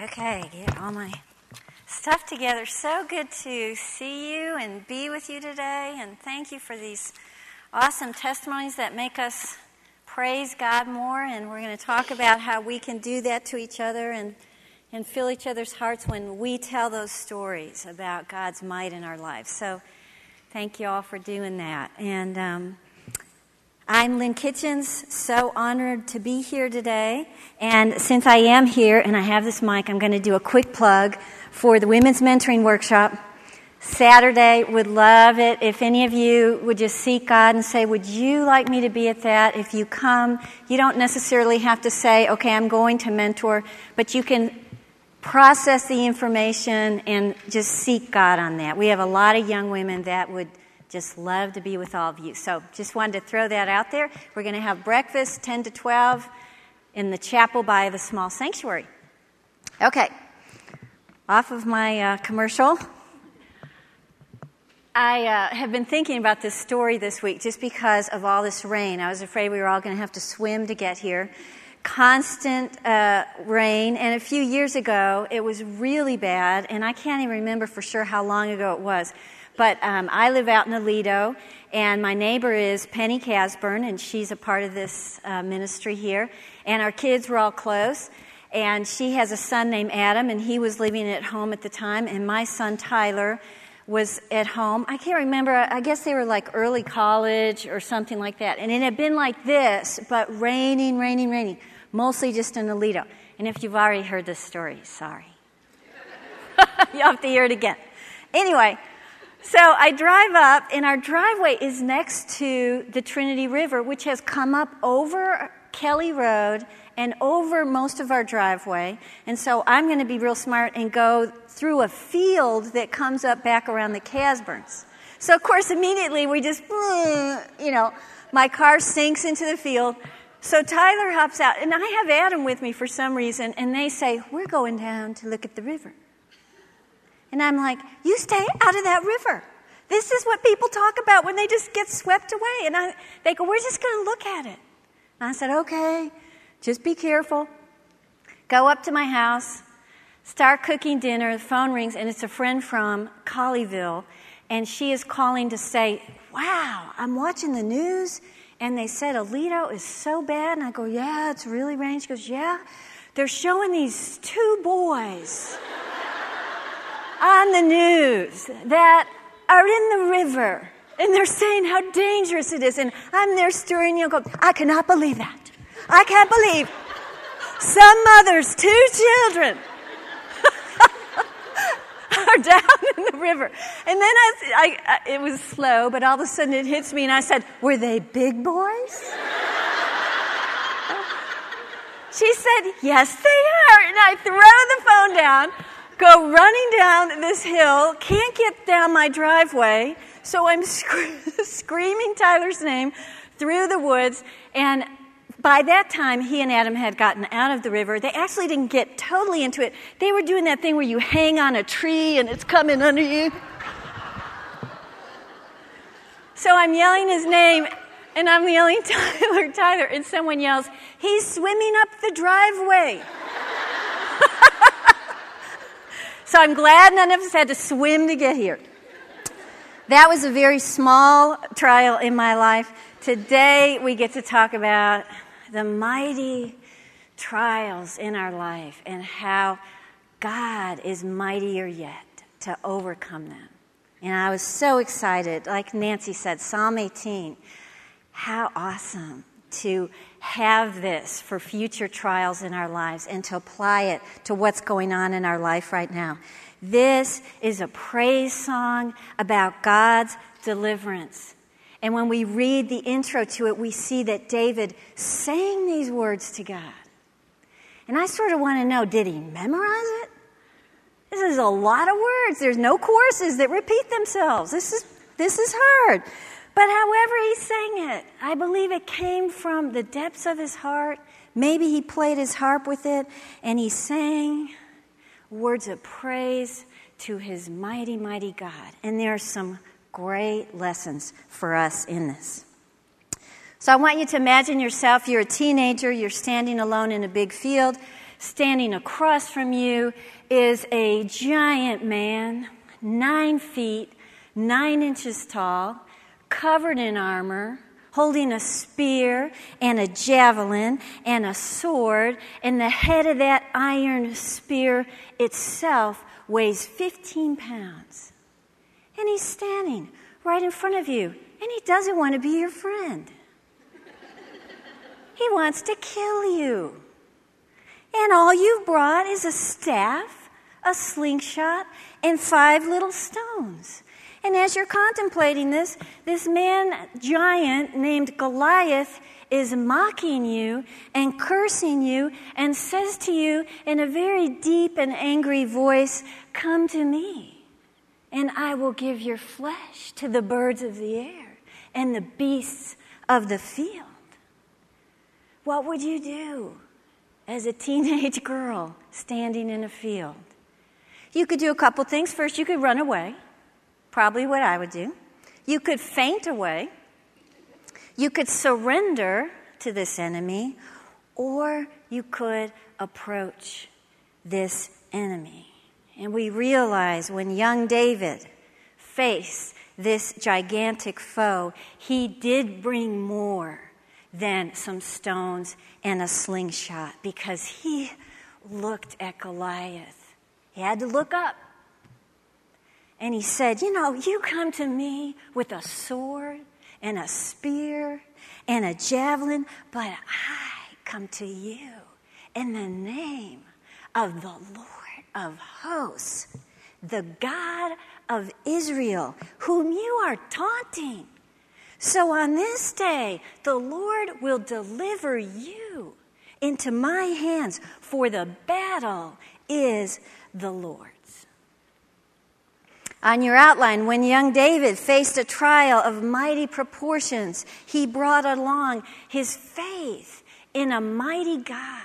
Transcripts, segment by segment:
Okay, get all my stuff together. So good to see you and be with you today, and thank you for these awesome testimonies that make us praise God more. And we're going to talk about how we can do that to each other and, and fill each other's hearts when we tell those stories about God's might in our lives. So, thank you all for doing that. And um, I'm Lynn Kitchens, so honored to be here today. And since I am here and I have this mic, I'm going to do a quick plug for the Women's Mentoring Workshop. Saturday, would love it if any of you would just seek God and say, Would you like me to be at that? If you come, you don't necessarily have to say, Okay, I'm going to mentor, but you can process the information and just seek God on that. We have a lot of young women that would just love to be with all of you. So just wanted to throw that out there. We're going to have breakfast 10 to 12 in the chapel by the small sanctuary. Okay, off of my uh, commercial. I uh, have been thinking about this story this week just because of all this rain. I was afraid we were all going to have to swim to get here. Constant uh, rain, and a few years ago it was really bad, and I can't even remember for sure how long ago it was. But um, I live out in Aledo, and my neighbor is Penny Casburn, and she's a part of this uh, ministry here. And our kids were all close. And she has a son named Adam, and he was living at home at the time. And my son Tyler was at home. I can't remember, I guess they were like early college or something like that. And it had been like this, but raining, raining, raining, mostly just in Aledo. And if you've already heard this story, sorry. you have to hear it again. Anyway, so I drive up, and our driveway is next to the Trinity River, which has come up over Kelly Road and over most of our driveway. And so I'm going to be real smart and go through a field that comes up back around the Casburns. So, of course, immediately we just, you know, my car sinks into the field. So Tyler hops out, and I have Adam with me for some reason, and they say, We're going down to look at the river. And I'm like, you stay out of that river. This is what people talk about when they just get swept away. And I, they go, we're just going to look at it. And I said, okay, just be careful. Go up to my house, start cooking dinner. The phone rings, and it's a friend from Colleyville. And she is calling to say, wow, I'm watching the news, and they said Aledo is so bad. And I go, yeah, it's really raining. She goes, yeah, they're showing these two boys on the news that are in the river and they're saying how dangerous it is. And I'm there stirring you go, I cannot believe that. I can't believe some mothers, two children, are down in the river. And then I, I, it was slow, but all of a sudden it hits me and I said, Were they big boys? she said, Yes, they are. And I throw the phone down go running down this hill, can't get down my driveway, so I'm sc- screaming Tyler's name through the woods. And by that time, he and Adam had gotten out of the river. They actually didn't get totally into it. They were doing that thing where you hang on a tree and it's coming under you. So I'm yelling his name, and I'm yelling Tyler, Tyler, and someone yells, He's swimming up the driveway. So I'm glad none of us had to swim to get here. That was a very small trial in my life. Today we get to talk about the mighty trials in our life and how God is mightier yet to overcome them. And I was so excited. Like Nancy said, Psalm 18. How awesome to have this for future trials in our lives and to apply it to what's going on in our life right now. This is a praise song about God's deliverance. And when we read the intro to it, we see that David sang these words to God. And I sort of want to know did he memorize it? This is a lot of words. There's no choruses that repeat themselves. This is, this is hard. But however he sang it, I believe it came from the depths of his heart. Maybe he played his harp with it and he sang words of praise to his mighty, mighty God. And there are some great lessons for us in this. So I want you to imagine yourself, you're a teenager, you're standing alone in a big field. Standing across from you is a giant man, nine feet, nine inches tall, covered in armor, holding a spear and a javelin and a sword, and the head of that iron spear itself weighs 15 pounds. And he's standing right in front of you, and he doesn't want to be your friend. He wants to kill you. And all you've brought is a staff, a slingshot, and five little stones. And as you're contemplating this, this man giant named Goliath is mocking you and cursing you and says to you in a very deep and angry voice, Come to me, and I will give your flesh to the birds of the air and the beasts of the field. What would you do as a teenage girl standing in a field? You could do a couple things. First, you could run away, probably what I would do. You could faint away. You could surrender to this enemy, or you could approach this enemy. And we realize when young David faced this gigantic foe, he did bring more than some stones and a slingshot because he looked at Goliath. He had to look up. And he said, You know, you come to me with a sword and a spear and a javelin, but I come to you in the name of the Lord of hosts, the God of Israel, whom you are taunting. So on this day, the Lord will deliver you into my hands, for the battle is the Lord. On your outline, when young David faced a trial of mighty proportions, he brought along his faith in a mighty God.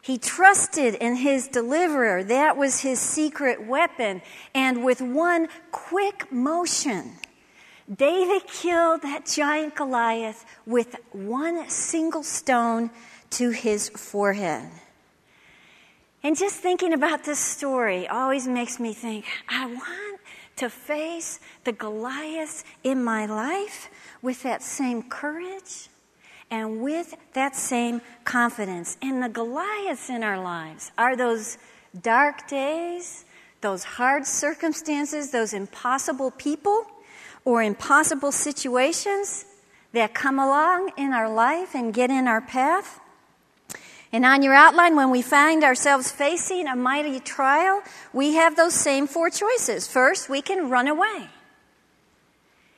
He trusted in his deliverer. That was his secret weapon. And with one quick motion, David killed that giant Goliath with one single stone to his forehead. And just thinking about this story always makes me think I want to face the Goliaths in my life with that same courage and with that same confidence. And the Goliaths in our lives are those dark days, those hard circumstances, those impossible people or impossible situations that come along in our life and get in our path. And on your outline, when we find ourselves facing a mighty trial, we have those same four choices. First, we can run away.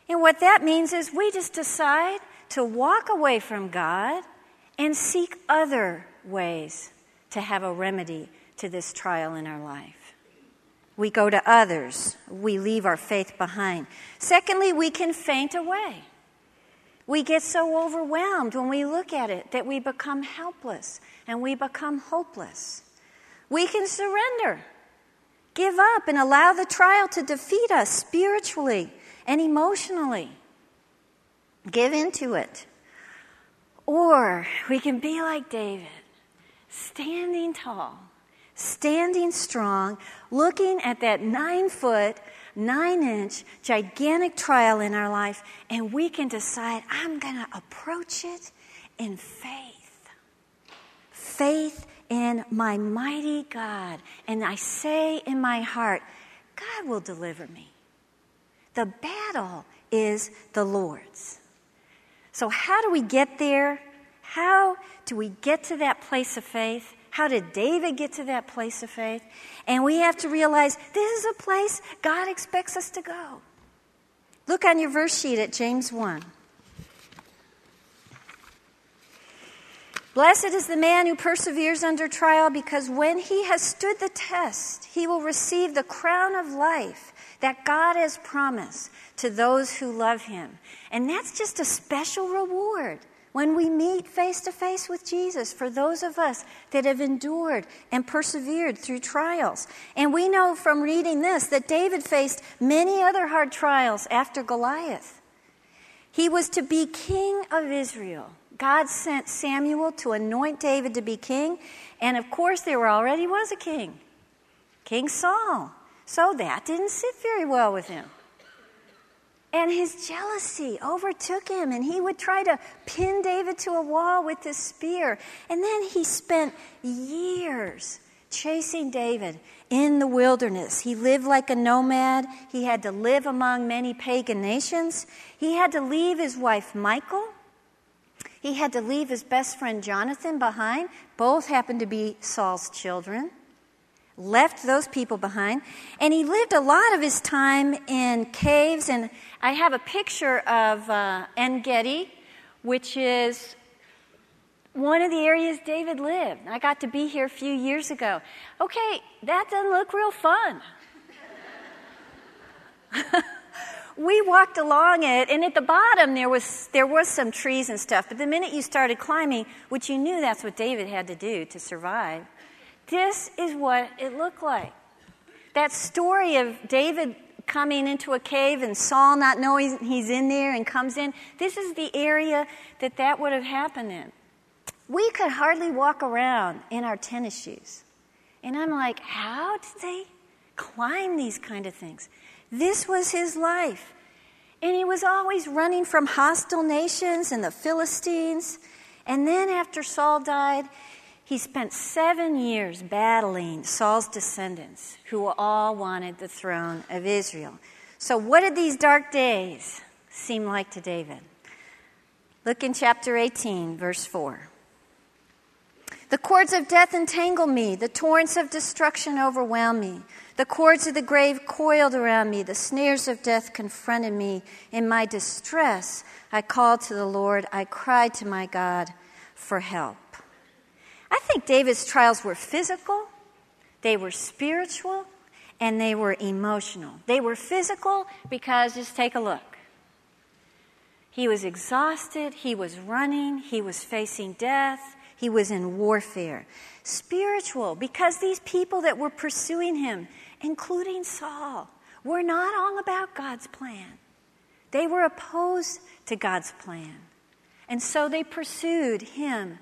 And what that means is we just decide to walk away from God and seek other ways to have a remedy to this trial in our life. We go to others, we leave our faith behind. Secondly, we can faint away. We get so overwhelmed when we look at it that we become helpless and we become hopeless. We can surrender, give up, and allow the trial to defeat us spiritually and emotionally. Give into it. Or we can be like David, standing tall, standing strong, looking at that nine foot, nine inch, gigantic trial in our life, and we can decide, I'm going to approach it in faith. Faith in my mighty God. And I say in my heart, God will deliver me. The battle is the Lord's. So, how do we get there? How do we get to that place of faith? How did David get to that place of faith? And we have to realize this is a place God expects us to go. Look on your verse sheet at James 1. Blessed is the man who perseveres under trial, because when he has stood the test, he will receive the crown of life that God has promised to those who love him. And that's just a special reward when we meet face to face with Jesus for those of us that have endured and persevered through trials. And we know from reading this that David faced many other hard trials after Goliath. He was to be king of Israel, God sent Samuel to anoint David to be king, and of course, there already was a king, King Saul. So that didn't sit very well with him. And his jealousy overtook him, and he would try to pin David to a wall with his spear. And then he spent years chasing David in the wilderness. He lived like a nomad. He had to live among many pagan nations. He had to leave his wife, Michal. He had to leave his best friend, Jonathan, behind. Both happened to be Saul's children left those people behind. And he lived a lot of his time in caves. And I have a picture of uh, En Gedi, which is one of the areas David lived. I got to be here a few years ago. Okay, that doesn't look real fun. we walked along it, and at the bottom there was there was some trees and stuff. But the minute you started climbing, which you knew that's what David had to do to survive, this is what it looked like. That story of David coming into a cave and Saul not knowing he's in there and comes in, this is the area that that would have happened in. We could hardly walk around in our tennis shoes. And I'm like, how did they climb these kind of things? This was his life. And he was always running from hostile nations and the Philistines. And then after Saul died, he spent seven years battling Saul's descendants, who all wanted the throne of Israel. So, what did these dark days seem like to David? Look in chapter 18, verse 4. The cords of death entangle me, the torrents of destruction overwhelm me. The cords of the grave coiled around me, the snares of death confronted me. In my distress, I called to the Lord, I cried to my God for help. I think David's trials were physical, they were spiritual, and they were emotional. They were physical because just take a look. He was exhausted, he was running, he was facing death, he was in warfare. Spiritual because these people that were pursuing him, including Saul, were not all about God's plan. They were opposed to God's plan. And so they pursued him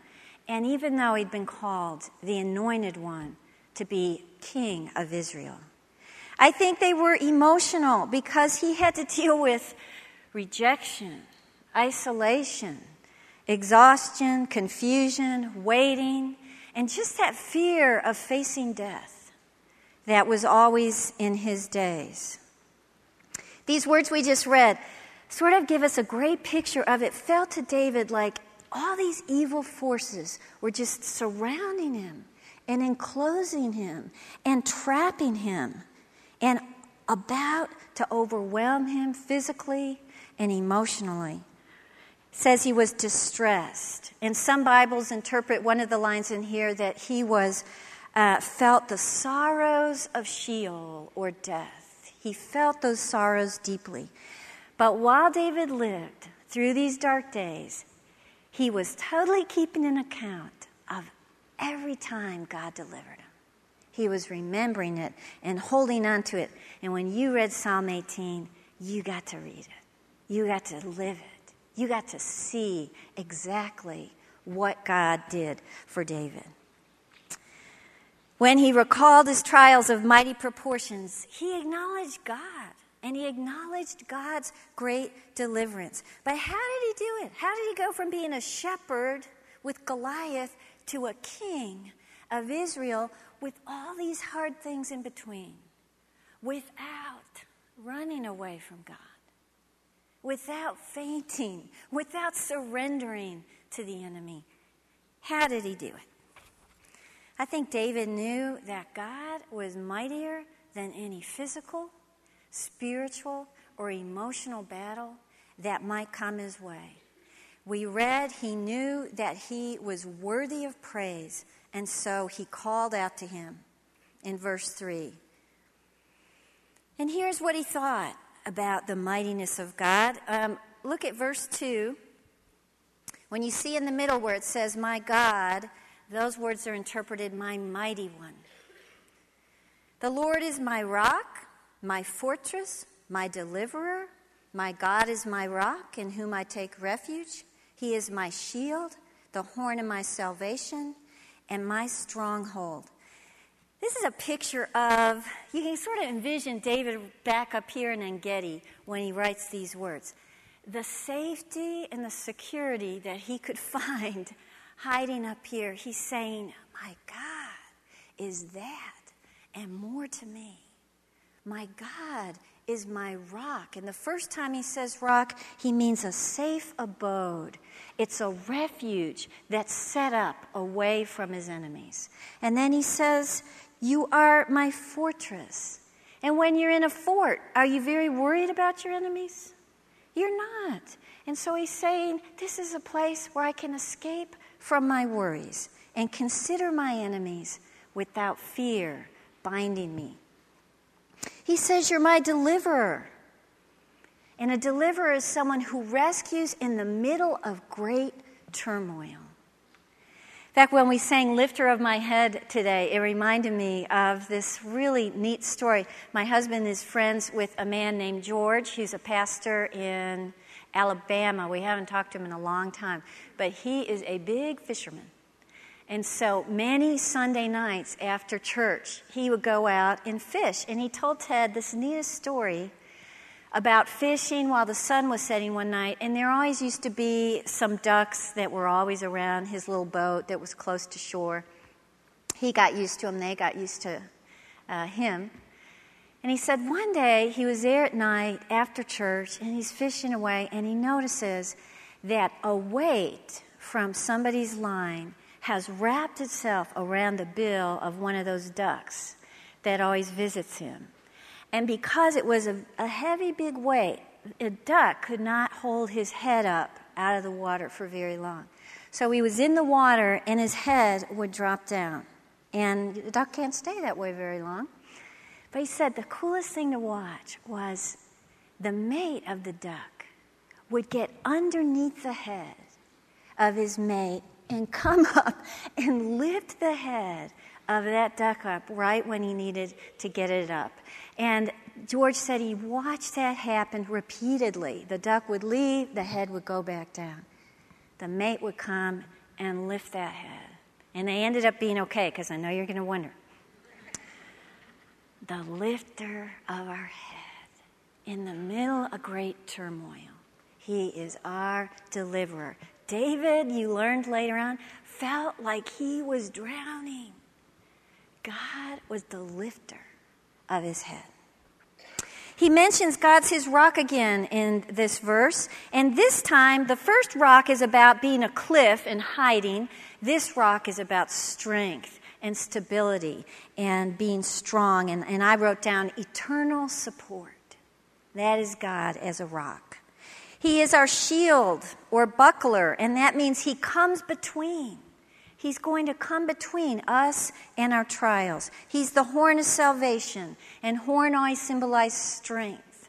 and even though he'd been called the anointed one to be king of Israel, I think they were emotional because he had to deal with rejection, isolation, exhaustion, confusion, waiting, and just that fear of facing death that was always in his days. These words we just read sort of give us a great picture of it. Felt to David like all these evil forces were just surrounding him and enclosing him and trapping him and about to overwhelm him physically and emotionally. Says he was distressed. And some Bibles interpret one of the lines in here that he was uh, felt the sorrows of Sheol or death. He felt those sorrows deeply. But while David lived through these dark days, he was totally keeping an account of every time God delivered him. He was remembering it and holding on to it. And when you read Psalm 18, you got to read it. You got to live it. You got to see exactly what God did for David. When he recalled his trials of mighty proportions, he acknowledged God and he acknowledged God's great deliverance. But how did he do it? How did he go from being a shepherd with Goliath to a king of Israel with all these hard things in between? Without running away from God, without fainting, without surrendering to the enemy. How did he do it? I think David knew that God was mightier than any physical spiritual, or emotional battle that might come his way. We read he knew that he was worthy of praise, and so he called out to him in verse 3. And here's what he thought about the mightiness of God. Um, look at verse 2. When you see in the middle where it says, My God, those words are interpreted, My mighty one. The Lord is my rock my fortress, my deliverer. My God is my rock in whom I take refuge. He is my shield, the horn of my salvation, and my stronghold. This is a picture of, you can sort of envision David back up here in Engedi when he writes these words. The safety and the security that he could find hiding up here, he's saying, My God is that and more to me. My God is my rock. And the first time he says rock, he means a safe abode. It's a refuge that's set up away from his enemies. And then he says, You are my fortress. And when you're in a fort, are you very worried about your enemies? You're not. And so he's saying, This is a place where I can escape from my worries and consider my enemies without fear binding me. He says, You're my deliverer. And a deliverer is someone who rescues in the middle of great turmoil. In fact, when we sang Lifter of My Head today, it reminded me of this really neat story. My husband is friends with a man named George, He's a pastor in Alabama. We haven't talked to him in a long time, but he is a big fisherman. And so many Sunday nights after church, he would go out and fish. And he told Ted this neatest story about fishing while the sun was setting one night. And there always used to be some ducks that were always around his little boat that was close to shore. He got used to them, they got used to uh, him. And he said one day he was there at night after church and he's fishing away and he notices that a weight from somebody's line has wrapped itself around the bill of one of those ducks that always visits him. And because it was a, a heavy, big weight, a duck could not hold his head up out of the water for very long. So he was in the water and his head would drop down. And the duck can't stay that way very long. But he said the coolest thing to watch was the mate of the duck would get underneath the head of his mate and come up and lift the head of that duck up right when he needed to get it up. And George said he watched that happen repeatedly. The duck would leave, the head would go back down. The mate would come and lift that head. And they ended up being okay, because I know you're going to wonder. The lifter of our head in the middle of great turmoil. He is our deliverer. David, you learned later on, felt like he was drowning. God was the lifter of his head. He mentions God's his rock again in this verse, and this time the first rock is about being a cliff and hiding. This rock is about strength and stability and being strong. And, and I wrote down eternal support. That is God as a rock. He is our shield or buckler, and that means He comes between. He's going to come between us and our trials. He's the horn of salvation, and horn always symbolizes strength.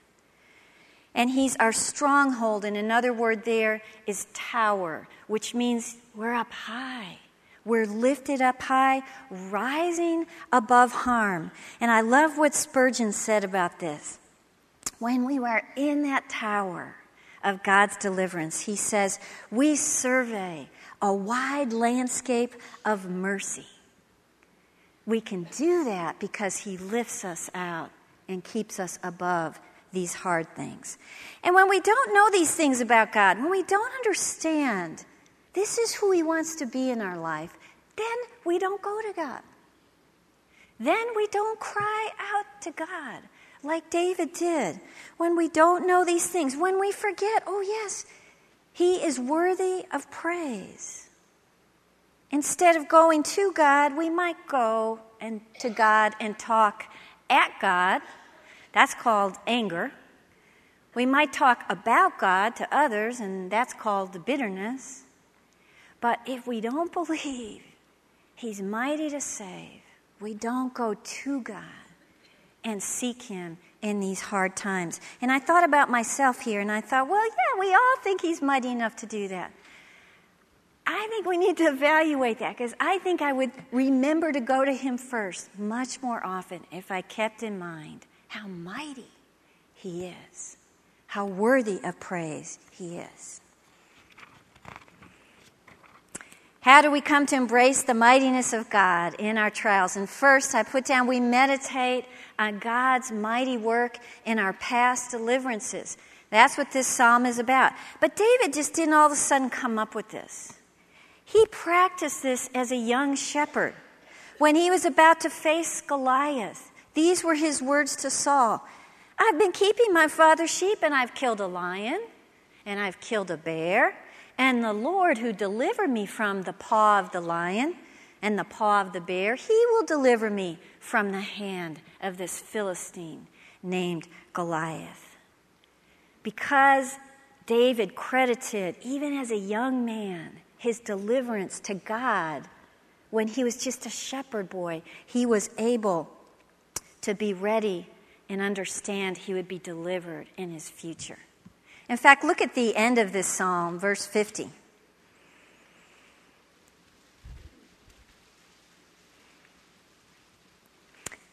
And He's our stronghold, and another word there is tower, which means we're up high. We're lifted up high, rising above harm. And I love what Spurgeon said about this. When we were in that tower, of God's deliverance. He says, We survey a wide landscape of mercy. We can do that because He lifts us out and keeps us above these hard things. And when we don't know these things about God, when we don't understand this is who He wants to be in our life, then we don't go to God. Then we don't cry out to God like David did, when we don't know these things, when we forget, oh, yes, he is worthy of praise. Instead of going to God, we might go and to God and talk at God. That's called anger. We might talk about God to others, and that's called the bitterness. But if we don't believe He's mighty to save, we don't go to God and seek Him in these hard times. And I thought about myself here and I thought, well, yeah, we all think He's mighty enough to do that. I think we need to evaluate that because I think I would remember to go to Him first much more often if I kept in mind how mighty He is, how worthy of praise He is. How do we come to embrace the mightiness of God in our trials? And first, I put down we meditate on God's mighty work in our past deliverances. That's what this psalm is about. But David just didn't all of a sudden come up with this. He practiced this as a young shepherd. When he was about to face Goliath, these were his words to Saul I've been keeping my father's sheep, and I've killed a lion, and I've killed a bear, and the Lord who delivered me from the paw of the lion and the paw of the bear, he will deliver me from the hand of this Philistine named Goliath. Because David credited, even as a young man, his deliverance to God when he was just a shepherd boy, he was able to be ready and understand he would be delivered in his future. In fact, look at the end of this psalm, verse 50.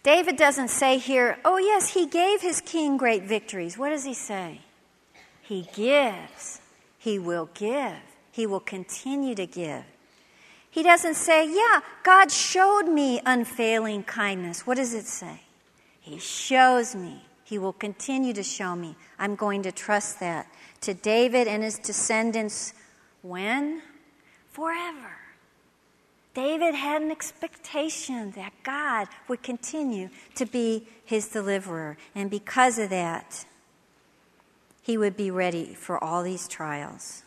David doesn't say here, oh, yes, he gave his king great victories. What does he say? He gives. He will give. He will continue to give. He doesn't say, yeah, God showed me unfailing kindness. What does it say? He shows me. He will continue to show me. I'm going to trust that. To David and his descendants, when? Forever. David had an expectation that God would continue to be his deliverer. And because of that, he would be ready for all these trials.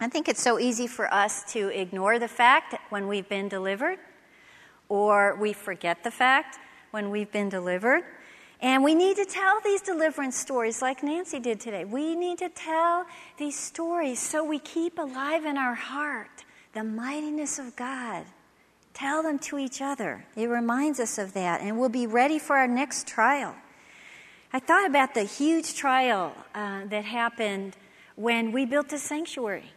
I think it's so easy for us to ignore the fact when we've been delivered, or we forget the fact when we've been delivered. And we need to tell these deliverance stories like Nancy did today. We need to tell these stories so we keep alive in our heart the mightiness of God. Tell them to each other. It reminds us of that, and we'll be ready for our next trial. I thought about the huge trial uh, that happened when we built the sanctuary.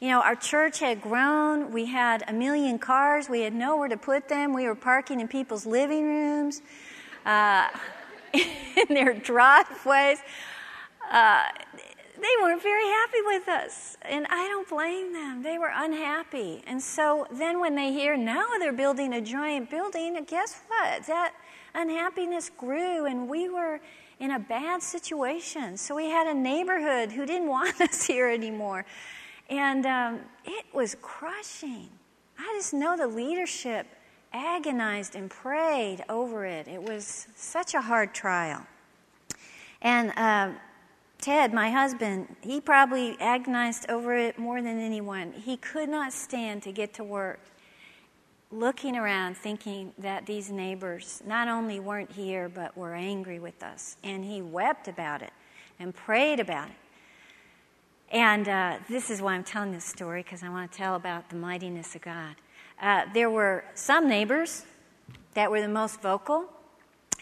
You know, our church had grown. We had a million cars. We had nowhere to put them. We were parking in people's living rooms uh, in their driveways. Uh, they weren't very happy with us, and I don't blame them. They were unhappy. And so then when they hear now they're building a giant building, guess what? That unhappiness grew, and we were in a bad situation. So we had a neighborhood who didn't want us here anymore. And um, it was crushing. I just know the leadership agonized and prayed over it. It was such a hard trial. And uh, Ted, my husband, he probably agonized over it more than anyone. He could not stand to get to work looking around thinking that these neighbors not only weren't here but were angry with us. And he wept about it and prayed about it. And uh, this is why I'm telling this story because I want to tell about the mightiness of God. Uh, there were some neighbors that were the most vocal,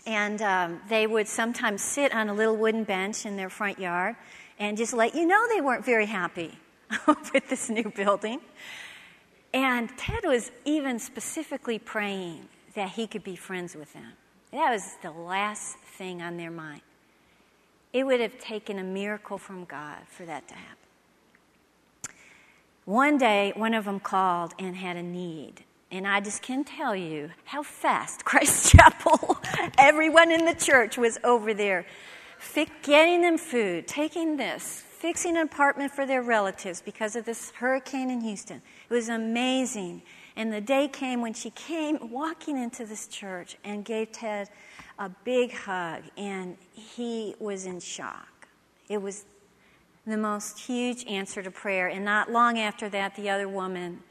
and um, they would sometimes sit on a little wooden bench in their front yard and just let you know they weren't very happy with this new building. And Ted was even specifically praying that he could be friends with them. That was the last thing on their mind. It would have taken a miracle from God for that to happen. One day, one of them called and had a need. And I just can tell you how fast Christ Chapel, everyone in the church was over there, getting them food, taking this, fixing an apartment for their relatives because of this hurricane in Houston. It was amazing. And the day came when she came walking into this church and gave Ted a big hug, and he was in shock. It was the most huge answer to prayer. And not long after that, the other woman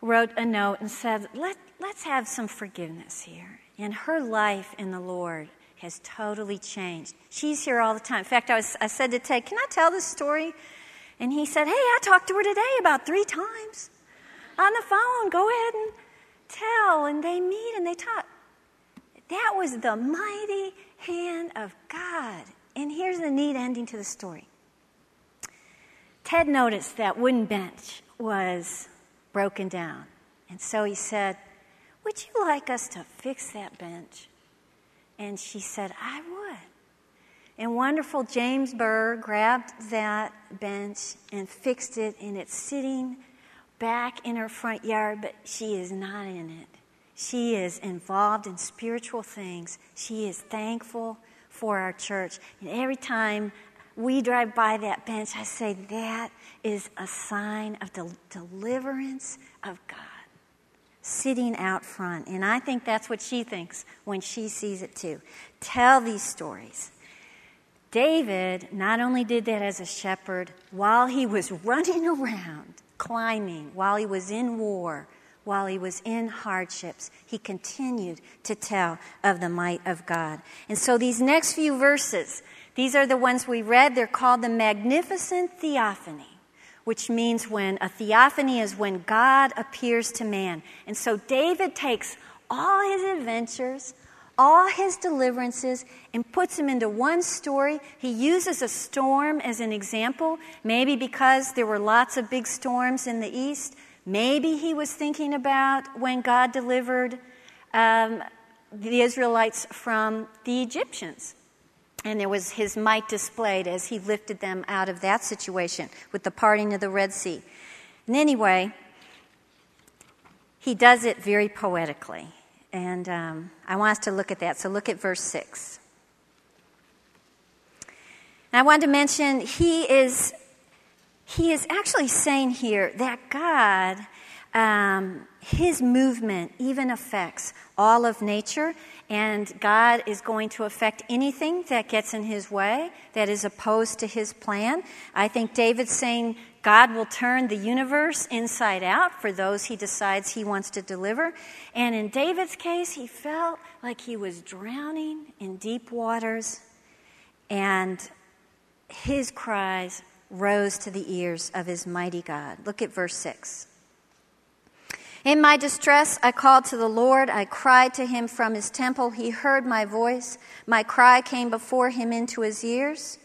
wrote a note and said, Let, Let's have some forgiveness here. And her life in the Lord has totally changed. She's here all the time. In fact, I, was, I said to Ted, Can I tell this story? And he said, Hey, I talked to her today about three times on the phone. Go ahead and tell. And they meet and they talk. That was the mighty hand of God. And here's the neat ending to the story. Ted noticed that wooden bench was broken down. And so he said, Would you like us to fix that bench? And she said, I would. And wonderful James Burr grabbed that bench and fixed it, and it's sitting back in her front yard, but she is not in it. She is involved in spiritual things. She is thankful for our church. And every time we drive by that bench, I say, that is a sign of the deliverance of God sitting out front. And I think that's what she thinks when she sees it too. Tell these stories. David not only did that as a shepherd while he was running around, climbing, while he was in war, while he was in hardships, he continued to tell of the might of God. And so these next few verses, these are the ones we read. They're called the Magnificent Theophany which means when a theophany is when God appears to man. And so David takes all his adventures, all his deliverances, and puts them into one story. He uses a storm as an example, maybe because there were lots of big storms in the east. Maybe he was thinking about when God delivered um, the Israelites from the Egyptians. And there was his might displayed as he lifted them out of that situation with the parting of the Red Sea. And anyway, he does it very poetically. And um, I want us to look at that. So look at verse 6. And I wanted to mention he is, he is actually saying here that God, um, his movement even affects all of nature and God is going to affect anything that gets in his way, that is opposed to his plan. I think David's saying God will turn the universe inside out for those he decides he wants to deliver. And in David's case, he felt like he was drowning in deep waters, and his cries rose to the ears of his mighty God. Look at verse 6. In my distress, I called to the Lord. I cried to him from his temple. He heard my voice. My cry came before him into his ears.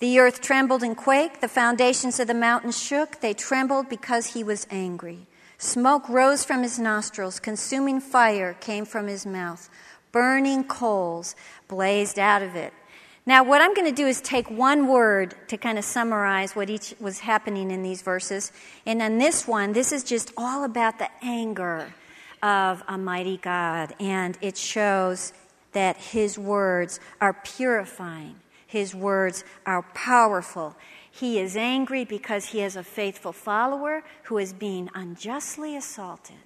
The earth trembled and quaked. The foundations of the mountains shook. They trembled because he was angry. Smoke rose from his nostrils. Consuming fire came from his mouth. Burning coals blazed out of it. Now, what I'm going to do is take one word to kind of summarize what each was happening in these verses. And on this one, this is just all about the anger of a mighty God. And it shows that his words are purifying, his words are powerful. He is angry because he has a faithful follower who is being unjustly assaulted,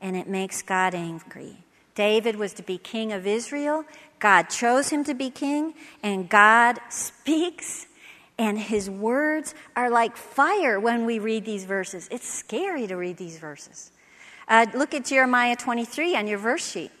and it makes God angry. David was to be king of Israel. God chose him to be king, and God speaks, and his words are like fire when we read these verses. It's scary to read these verses. Uh, look at Jeremiah 23 on your verse sheet.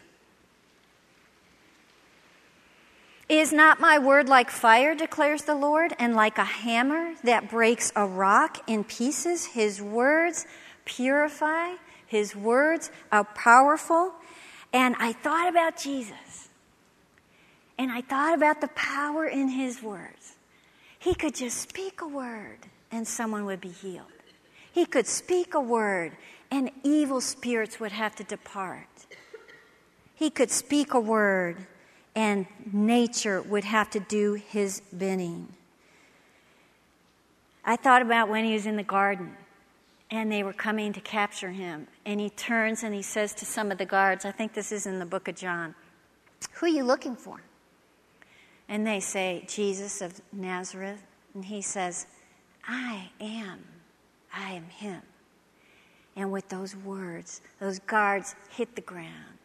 Is not my word like fire, declares the Lord, and like a hammer that breaks a rock in pieces? His words purify, His words are powerful. And I thought about Jesus. And I thought about the power in his words. He could just speak a word and someone would be healed. He could speak a word and evil spirits would have to depart. He could speak a word and nature would have to do his bidding. I thought about when he was in the garden and they were coming to capture him. And he turns and he says to some of the guards, I think this is in the book of John, Who are you looking for? And they say, Jesus of Nazareth. And he says, I am. I am him. And with those words, those guards hit the ground,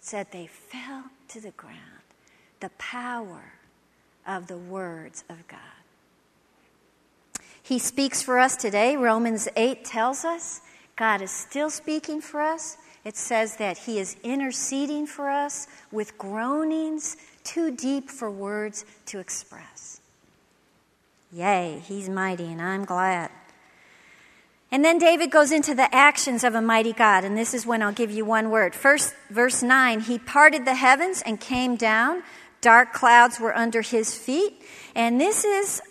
said they fell to the ground. The power of the words of God. He speaks for us today. Romans 8 tells us God is still speaking for us. It says that He is interceding for us with groanings too deep for words to express. Yay, He's mighty, and I'm glad. And then David goes into the actions of a mighty God, and this is when I'll give you one word. First, verse 9 He parted the heavens and came down. Dark clouds were under his feet. And this is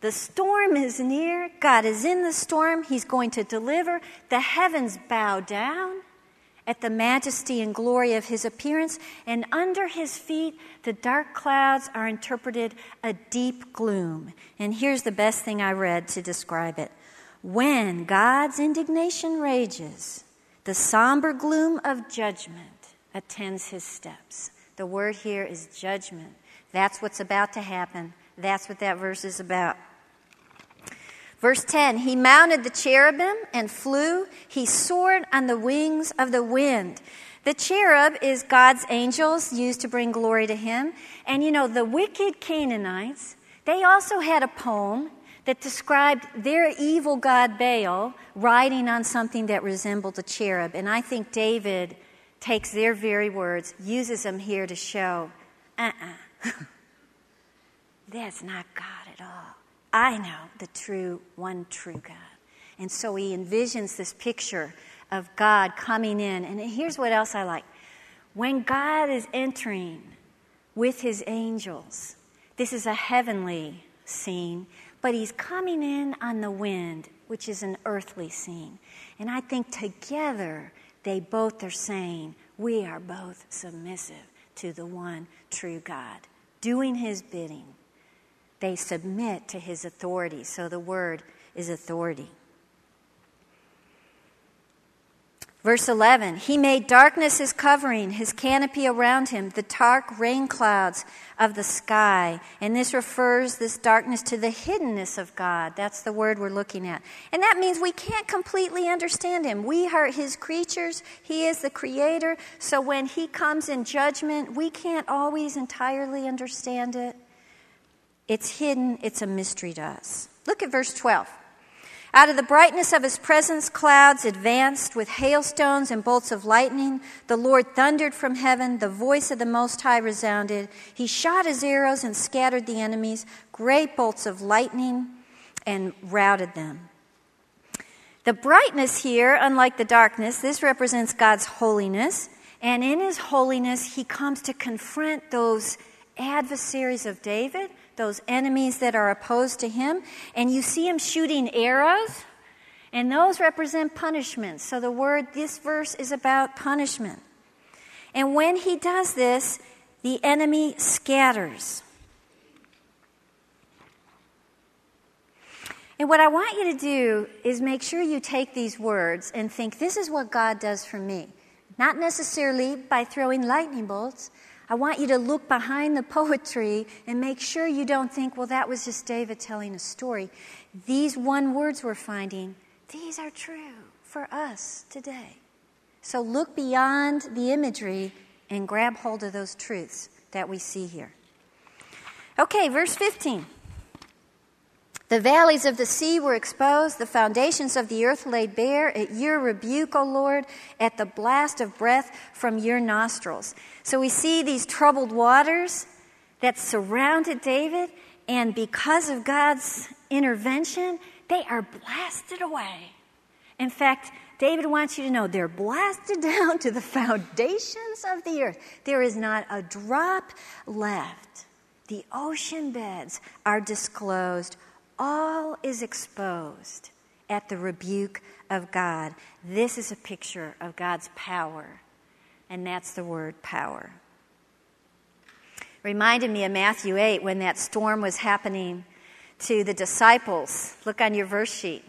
the storm is near. God is in the storm. He's going to deliver. The heavens bow down at the majesty and glory of his appearance. And under his feet, the dark clouds are interpreted a deep gloom. And here's the best thing I read to describe it When God's indignation rages, the somber gloom of judgment attends his steps. The word here is judgment. That's what's about to happen. That's what that verse is about. Verse 10 He mounted the cherubim and flew. He soared on the wings of the wind. The cherub is God's angels used to bring glory to Him. And you know, the wicked Canaanites, they also had a poem that described their evil god Baal riding on something that resembled a cherub. And I think David takes their very words, uses them here to show uh uh-uh. uh that's not God at all. I know the true, one true God. And so he envisions this picture of God coming in. And here's what else I like when God is entering with his angels, this is a heavenly scene, but he's coming in on the wind, which is an earthly scene. And I think together they both are saying, We are both submissive to the one true God, doing his bidding they submit to his authority. So the word is authority. Verse 11, he made darkness his covering, his canopy around him, the dark rain clouds of the sky. And this refers, this darkness, to the hiddenness of God. That's the word we're looking at. And that means we can't completely understand him. We are his creatures, he is the creator. So when he comes in judgment, we can't always entirely understand it. It's hidden, it's a mystery to us. Look at verse 12. Out of the brightness of his presence, clouds advanced with hailstones and bolts of lightning. The Lord thundered from heaven. The voice of the Most High resounded. He shot his arrows and scattered the enemies, great bolts of lightning, and routed them. The brightness here, unlike the darkness, this represents God's holiness. And in his holiness, he comes to confront those adversaries of David those enemies that are opposed to him, and you see him shooting arrows, and those represent punishment. So the word, this verse is about punishment. And when he does this, the enemy scatters. And what I want you to do is make sure you take these words and think, this is what God does for me. Not necessarily by throwing lightning bolts, I want you to look behind the poetry and make sure you don't think, well, that was just David telling a story. These one words we're finding, these are true for us today. So look beyond the imagery and grab hold of those truths that we see here. Okay, verse 15. The valleys of the sea were exposed, the foundations of the earth laid bare at your rebuke, O Lord, at the blast of breath from your nostrils. So we see these troubled waters that surrounded David, and because of God's intervention, they are blasted away. In fact, David wants you to know they're blasted down to the foundations of the earth. There is not a drop left. The ocean beds are disclosed all is exposed at the rebuke of God. This is a picture of God's power, and that's the word power. Reminded me of Matthew 8 when that storm was happening to the disciples. Look on your verse sheet.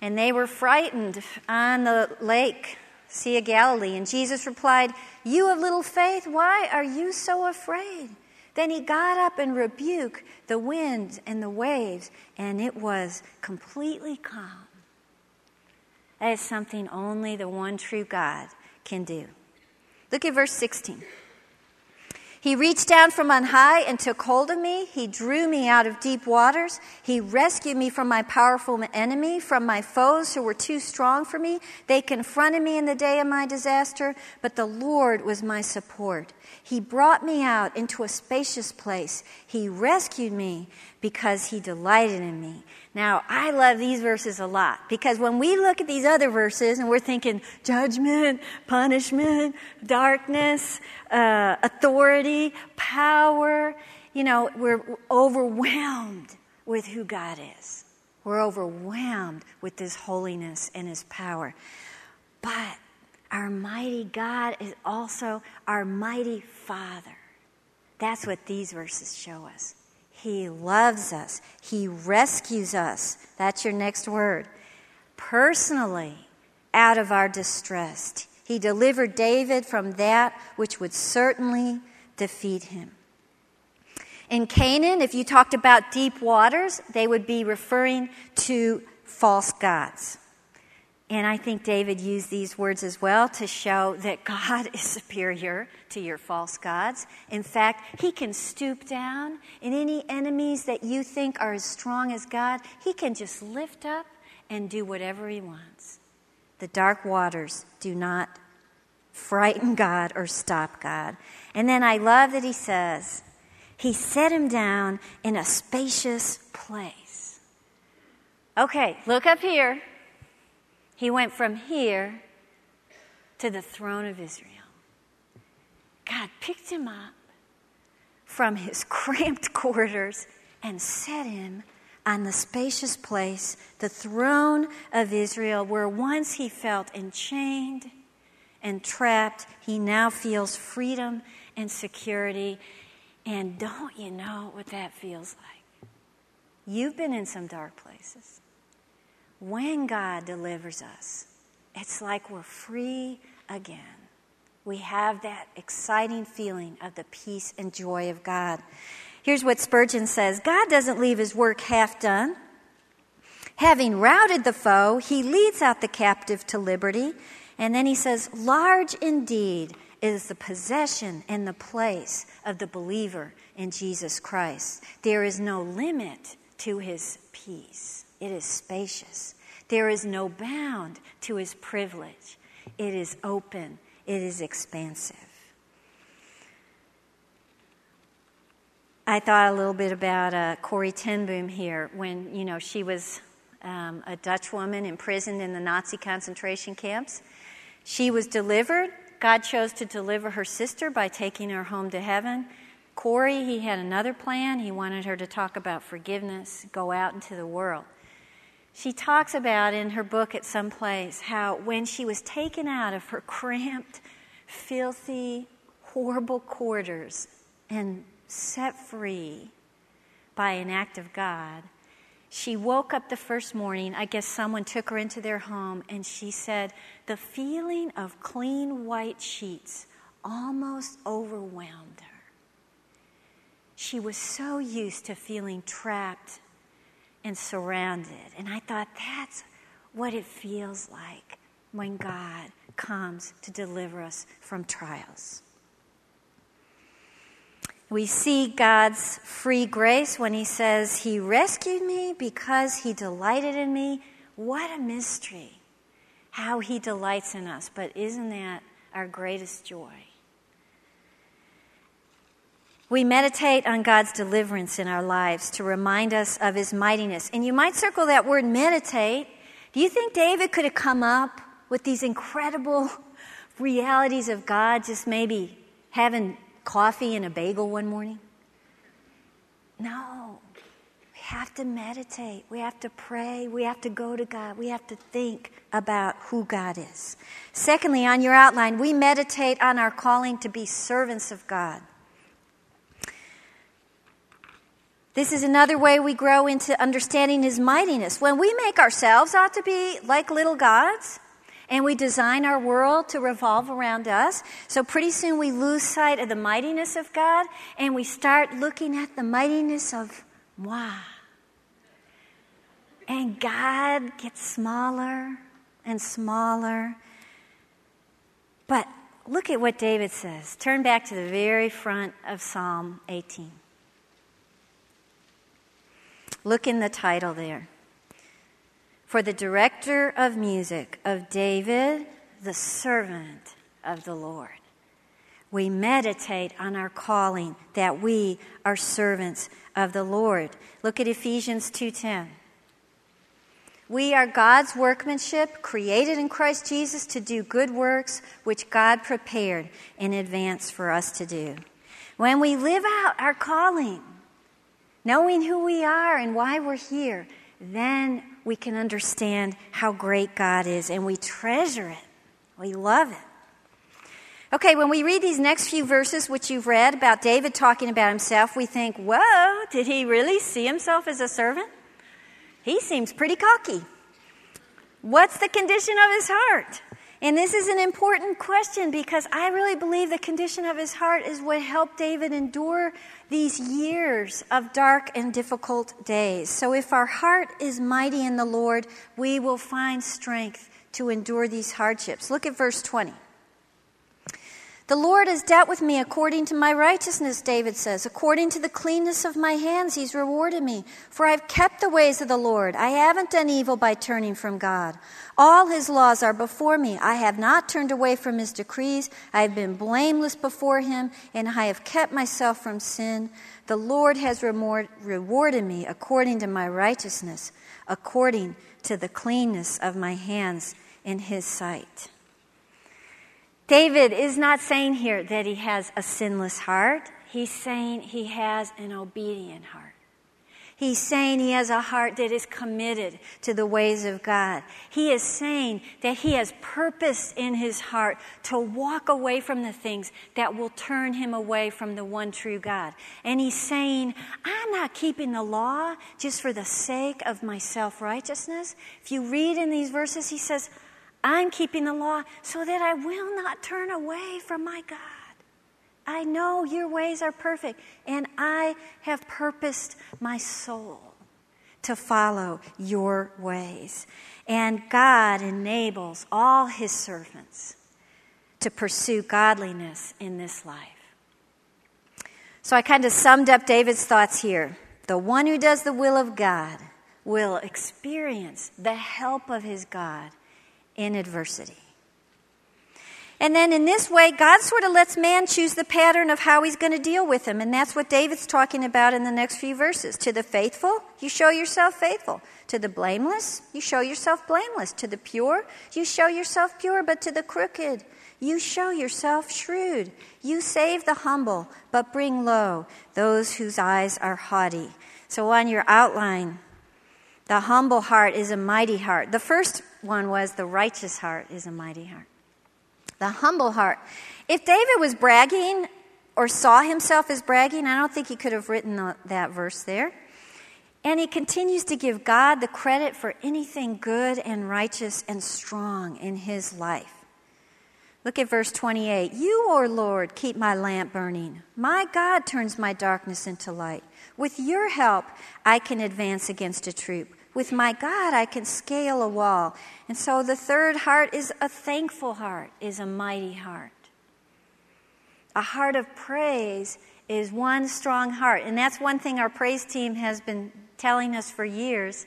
And they were frightened on the lake, Sea of Galilee. And Jesus replied, You of little faith, why are you so afraid? Then he got up and rebuked the winds and the waves, and it was completely calm. That is something only the one true God can do. Look at verse 16. He reached down from on high and took hold of me. He drew me out of deep waters. He rescued me from my powerful enemy, from my foes who were too strong for me. They confronted me in the day of my disaster, but the Lord was my support. He brought me out into a spacious place. He rescued me because he delighted in me. Now, I love these verses a lot because when we look at these other verses and we're thinking judgment, punishment, darkness, uh, authority, power, you know, we're overwhelmed with who God is. We're overwhelmed with His holiness and His power. But our mighty God is also our mighty Father. That's what these verses show us. He loves us. He rescues us. That's your next word. Personally, out of our distress. He delivered David from that which would certainly defeat him. In Canaan, if you talked about deep waters, they would be referring to false gods. And I think David used these words as well to show that God is superior to your false gods. In fact, He can stoop down, and any enemies that you think are as strong as God, He can just lift up and do whatever He wants. The dark waters do not frighten God or stop God. And then I love that He says, He set him down in a spacious place. Okay, look up here. He went from here to the throne of Israel. God picked him up from his cramped quarters and set him on the spacious place, the throne of Israel, where once he felt enchained and trapped, he now feels freedom and security. And don't you know what that feels like? You've been in some dark places when God delivers us, it's like we're free again. We have that exciting feeling of the peace and joy of God. Here's what Spurgeon says God doesn't leave his work half done. Having routed the foe, he leads out the captive to liberty. And then he says, Large indeed is the possession and the place of the believer in Jesus Christ. There is no limit to his peace. It is spacious. There is no bound to his privilege. It is open, it is expansive. I thought a little bit about uh, Corrie ten Boom here when, you know, she was um, a Dutch woman imprisoned in the Nazi concentration camps. She was delivered. God chose to deliver her sister by taking her home to heaven. Corrie, he had another plan. He wanted her to talk about forgiveness, go out into the world. She talks about in her book at some place how when she was taken out of her cramped, filthy, horrible quarters and set free by an act of God, she woke up the first morning. I guess someone took her into their home, and she said, The feeling of clean white sheets almost overwhelmed her. She was so used to feeling trapped and surrounded. And I thought that's what it feels like when God comes to deliver us from trials. We see God's free grace when He says, He rescued me because He delighted in me. What a mystery! How He delights in us. But isn't that our greatest joy? We meditate on God's deliverance in our lives to remind us of his mightiness. And you might circle that word meditate. Do you think David could have come up with these incredible realities of God just maybe having coffee and a bagel one morning? No. We have to meditate. We have to pray. We have to go to God. We have to think about who God is. Secondly, on your outline, we meditate on our calling to be servants of God. This is another way we grow into understanding His mightiness. When we make ourselves out to be like little gods, and we design our world to revolve around us, so pretty soon we lose sight of the mightiness of God, and we start looking at the mightiness of moi. And God gets smaller and smaller. But look at what David says. Turn back to the very front of Psalm 18. Look in the title there. For the director of music of David, the servant of the Lord. We meditate on our calling that we are servants of the Lord. Look at Ephesians 2:10. We are God's workmanship, created in Christ Jesus to do good works which God prepared in advance for us to do. When we live out our calling, knowing who we are and why we're here, then we can understand how great God is and we treasure it. We love it. Okay, when we read these next few verses, which you've read about David talking about himself, we think, whoa, did he really see himself as a servant? He seems pretty cocky. What's the condition of his heart? And this is an important question because I really believe the condition of his heart is what helped David endure these years of dark and difficult days. So if our heart is mighty in the Lord, we will find strength to endure these hardships. Look at verse 20. The Lord has dealt with me according to my righteousness, David says. According to the cleanness of my hands, he's rewarded me. For I've kept the ways of the Lord. I haven't done evil by turning from God. All his laws are before me. I have not turned away from his decrees. I have been blameless before him, and I have kept myself from sin. The Lord has rewarded me according to my righteousness, according to the cleanness of my hands in his sight. David is not saying here that he has a sinless heart. He's saying he has an obedient heart. He's saying he has a heart that is committed to the ways of God. He is saying that he has purpose in his heart to walk away from the things that will turn him away from the one true God. And he's saying, I'm not keeping the law just for the sake of my self righteousness. If you read in these verses, he says, I'm keeping the law so that I will not turn away from my God. I know your ways are perfect, and I have purposed my soul to follow your ways. And God enables all his servants to pursue godliness in this life. So I kind of summed up David's thoughts here. The one who does the will of God will experience the help of his God in adversity. And then in this way, God sort of lets man choose the pattern of how he's going to deal with him. And that's what David's talking about in the next few verses. To the faithful, you show yourself faithful. To the blameless, you show yourself blameless. To the pure, you show yourself pure. But to the crooked, you show yourself shrewd. You save the humble, but bring low those whose eyes are haughty. So on your outline, the humble heart is a mighty heart. The first one was the righteous heart is a mighty heart. The humble heart. If David was bragging or saw himself as bragging, I don't think he could have written the, that verse there. And he continues to give God the credit for anything good and righteous and strong in his life. Look at verse 28. You, O Lord, keep my lamp burning. My God turns my darkness into light. With your help, I can advance against a troop. With my God, I can scale a wall. And so the third heart is a thankful heart, is a mighty heart. A heart of praise is one strong heart. And that's one thing our praise team has been telling us for years.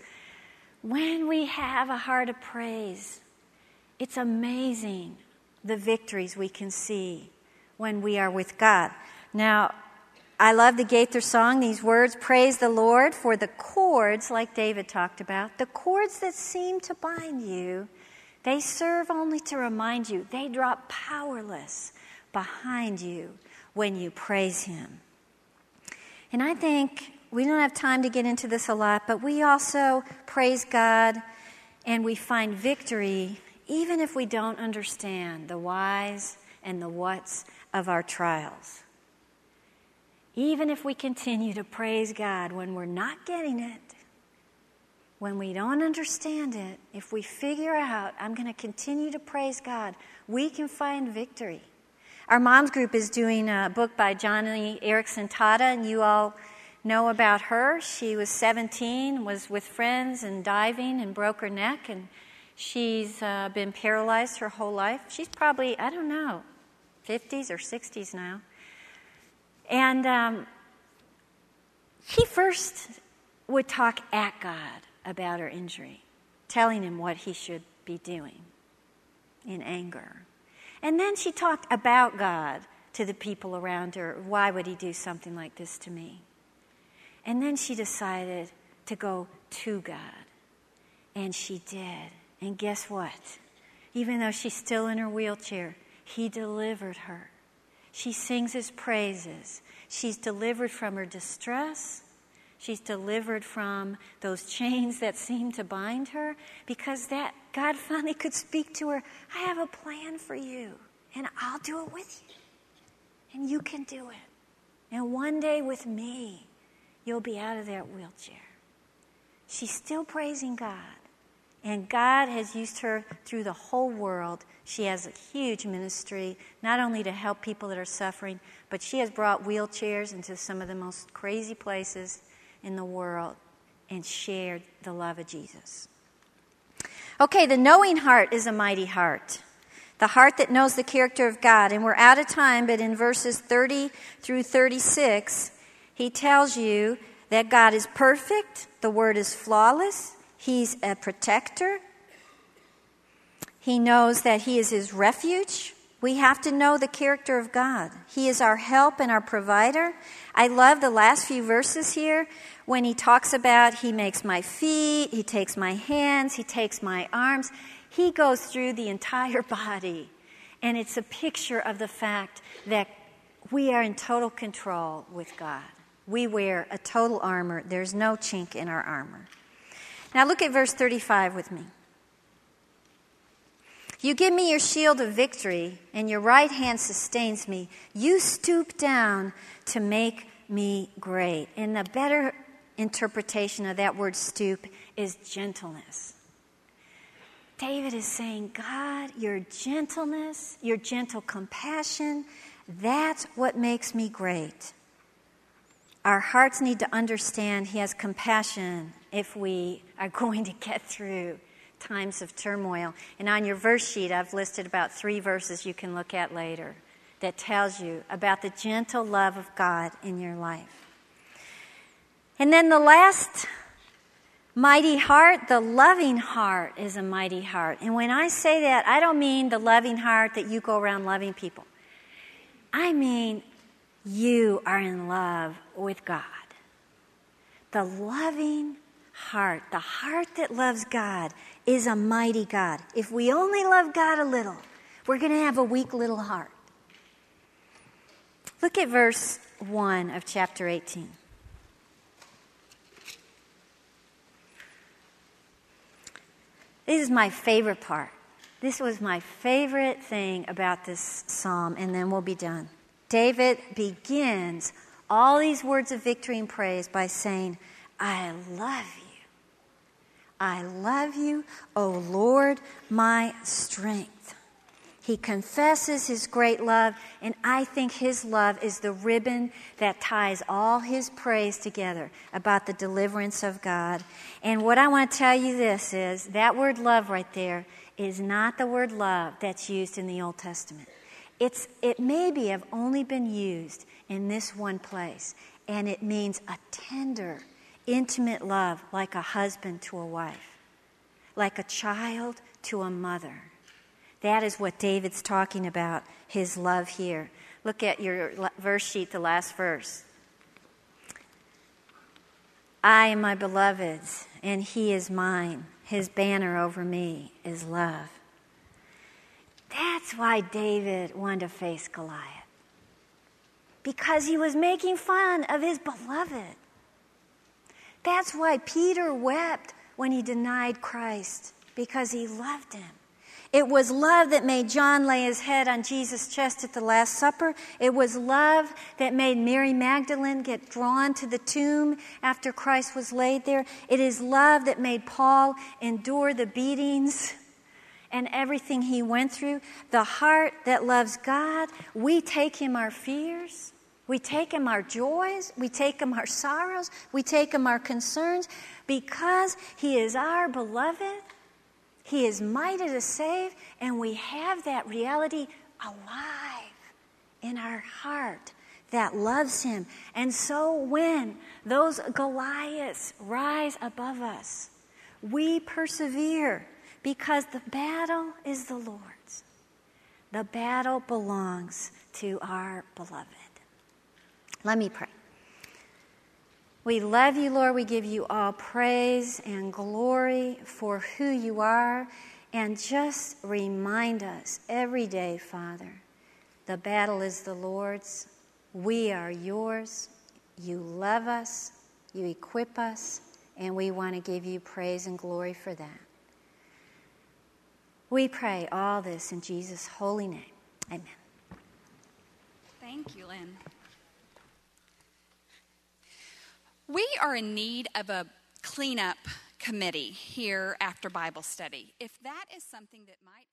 When we have a heart of praise, it's amazing the victories we can see when we are with God. Now, I love the Gaither song, these words Praise the Lord for the cords, like David talked about, the cords that seem to bind you, they serve only to remind you. They drop powerless behind you when you praise Him. And I think we don't have time to get into this a lot, but we also praise God and we find victory even if we don't understand the whys and the whats of our trials. Even if we continue to praise God when we're not getting it, when we don't understand it, if we figure out, I'm going to continue to praise God, we can find victory. Our mom's group is doing a book by Joni Eareckson Tada, and you all know about her. She was 17, was with friends and diving and broke her neck, and she's uh, been paralyzed her whole life. She's probably, I don't know, 50s or 60s now. And um, he first would talk at God about her injury, telling him what he should be doing in anger. And then she talked about God to the people around her. Why would he do something like this to me? And then she decided to go to God. And she did. And guess what? Even though she's still in her wheelchair, he delivered her. She sings his praises. She's delivered from her distress. She's delivered from those chains that seem to bind her because that God finally could speak to her. I have a plan for you. and I'll do it with you. And you can do it. And one day with me, you'll be out of that wheelchair. She's still praising God. And God has used her through the whole world. She has a huge ministry, not only to help people that are suffering, but she has brought wheelchairs into some of the most crazy places in the world and shared the love of Jesus. Okay, the knowing heart is a mighty heart. The heart that knows the character of God. And we're out of time, but in verses 30 through 36, he tells you that God is perfect, the word is flawless, he's a protector. He knows that he is his refuge. We have to know the character of God. He is our help and our provider. I love the last few verses here when he talks about he makes my feet, he takes my hands, he takes my arms. He goes through the entire body. And it's a picture of the fact that we are in total control with God. We wear a total armor, there's no chink in our armor. Now look at verse 35 with me. You give me your shield of victory, and your right hand sustains me. You stoop down to make me great. And the better interpretation of that word stoop is gentleness. David is saying, God, your gentleness, your gentle compassion, that's what makes me great. Our hearts need to understand He has compassion if we are going to get through times of turmoil. And on your verse sheet, I've listed about three verses you can look at later that tells you about the gentle love of God in your life. And then the last mighty heart, the loving heart is a mighty heart. And when I say that, I don't mean the loving heart that you go around loving people. I mean you are in love with God. The loving heart, the heart that loves God, is a mighty God. If we only love God a little, we're going to have a weak little heart. Look at verse 1 of chapter 18. This is my favorite part. This was my favorite thing about this psalm, and then we'll be done. David begins all these words of victory and praise by saying, I love you. I love you, O Lord, my strength. He confesses his great love, and I think his love is the ribbon that ties all his praise together about the deliverance of God. And what I want to tell you this is that word love right there is not the word love that's used in the Old Testament. It's, it maybe have only been used in this one place, and it means a tender, intimate love like a husband to a wife, like a child to a mother. That is what David's talking about, his love here. Look at your verse sheet, the last verse. I am my beloved's, and he is mine. His banner over me is love. That's why David wanted to face Goliath. Because he was making fun of his beloved. That's why Peter wept when he denied Christ, because he loved him. It was love that made John lay his head on Jesus' chest at the Last Supper. It was love that made Mary Magdalene get drawn to the tomb after Christ was laid there. It is love that made Paul endure the beatings and everything he went through. The heart that loves God, we take him our fears. We take him our joys, we take him our sorrows, we take him our concerns because he is our beloved. He is mighty to save, and we have that reality alive in our heart that loves him. And so when those Goliaths rise above us, we persevere because the battle is the Lord's. The battle belongs to our beloved. Let me pray. We love you, Lord. We give you all praise and glory for who you are. And just remind us every day, Father, the battle is the Lord's. We are yours. You love us. You equip us. And we want to give you praise and glory for that. We pray all this in Jesus' holy name. Amen. Thank you, Lynn. We are in need of a cleanup committee here after Bible study. If that is something that might